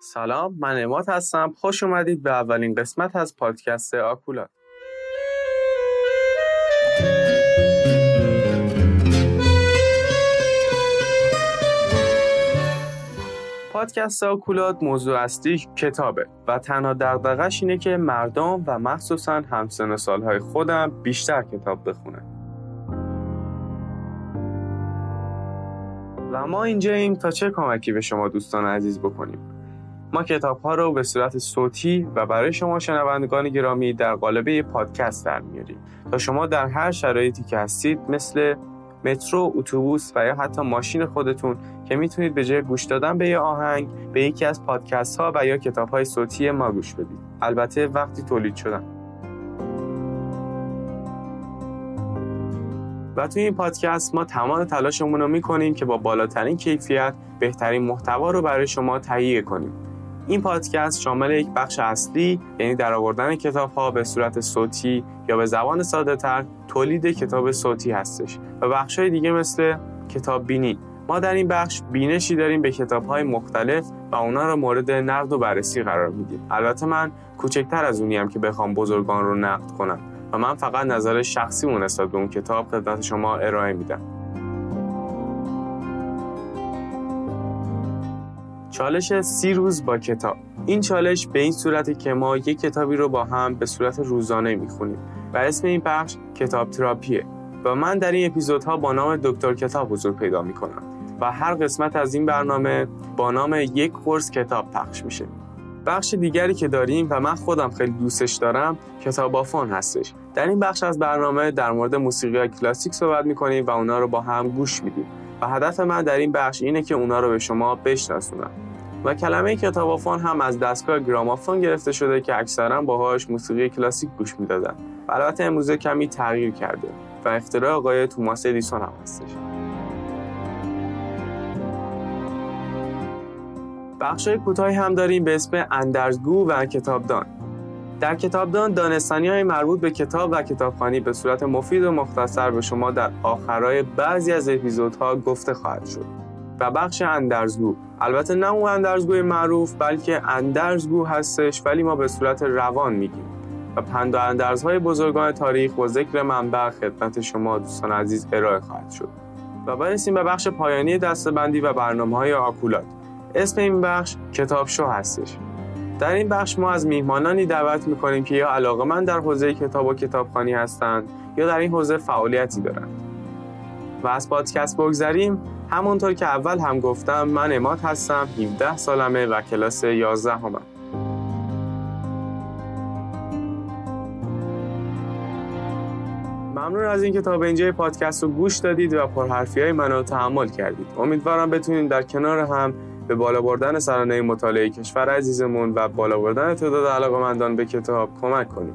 سلام من اماد هستم. خوش اومدید به اولین قسمت از پادکست آکولات. پادکست آکولات موضوع اصلی کتابه و تنها دغدغش اینه که مردم و مخصوصا همسن سالهای خودم بیشتر کتاب بخونن. و ما اینجاییم تا چه کمکی به شما دوستان عزیز بکنیم. ما کتاب ها رو به صورت صوتی و برای شما شنوندگان گرامی در قالب پادکست در میاریم. تا شما در هر شرایطی که هستید مثل مترو، اتوبوس و یا حتی ماشین خودتون که می‌تونید به جای گوش دادن به یه آهنگ به یکی از پادکست ها و یا کتاب های صوتی ما گوش بدید. البته وقتی تولید شدن. و توی این پادکست ما تمام تلاشمون رو می‌کنیم که با بالاترین کیفیت بهترین محتوا رو برای شما تهیه کنیم. این پادکست شامل یک بخش اصلی یعنی در آوردن کتاب ها به صورت صوتی یا به زبان ساده تر تولید کتاب صوتی هستش و بخش های دیگه مثل کتاب بینی. ما در این بخش بینشی داریم به کتاب های مختلف و اونا رو مورد نقد و بررسی قرار میدیم. البته من کوچکتر از اونیم که بخوام بزرگان رو نقد کنم و من فقط نظر شخصی نسبت به اون کتاب خدمت شما ارائه میدم. چالش سی روز با کتاب. این چالش به این صورتی که ما یک کتابی رو با هم به صورت روزانه می‌خونیم و اسم این بخش کتاب تراپیه. و من در این اپیزودها با نام دکتر کتاب حضور پیدا می‌کنم و هر قسمت از این برنامه با نام یک قرص کتاب پخش میشه. بخش دیگری که داریم و من خودم خیلی دوستش دارم کتاب آفون هستش. در این بخش از برنامه در مورد موسیقی کلاسیک صحبت می‌کنیم و اونا رو با هم گوش میدیم. و هدف من در این بخش اینه که اونا رو به شما بشناسونم. و کلمه کتابافون هم از دستگاه گرامافون گرفته شده که اکثرا باهاش موسیقی کلاسیک گوش می‌دادن البته امروزه کمی تغییر کرده و اختراع آقای توماس ادیسون هم هستش. بخشای کوتاهی هم داریم به اسم اندرزگو و کتابدان. در کتابدان دانستنی های مربوط به کتاب و کتابخانی به صورت مفید و مختصر به شما در آخرای بعضی از اپیزودها گفته خواهد شد. و بخش اندرزگو. البته نه اون اندرزگوی معروف بلکه اندرزگو هستش ولی ما به صورت روان میگیم. و پند اندرزهای بزرگان تاریخ و ذکر منبع خدمت شما دوستان عزیز ارائه خواهد شد. و برسیم به بخش پایانی دستبندی و برنامه های آکولات اسم این بخش کتاب شو هستش. در این بخش ما از میهمانانی دعوت می‌کنیم که یا علاقه من در حوزه کتاب و کتابخانی هستند یا در این حوزه فعالیتی دارند. و از پادکست بگذریم. همونطور که اول هم گفتم من اماد هستم 17 سالمه و کلاس 11 همم ممنون از اینکه تا به اینجای پادکست رو گوش دادید و پرحرفی های منو تحمل کردید. امیدوارم بتونید در کنار هم به بالا بردن سرانه مطالعه کشور عزیزمون و بالا بردن تعداد علاقمندان به کتاب کمک کنیم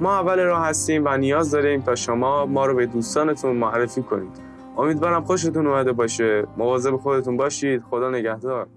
ما اول راه هستیم و نیاز داریم تا شما ما رو به دوستانتون معرفی کنید. امیدوارم خوشتون اومده باشه. مواظب خودتون باشید. خدا نگهدار.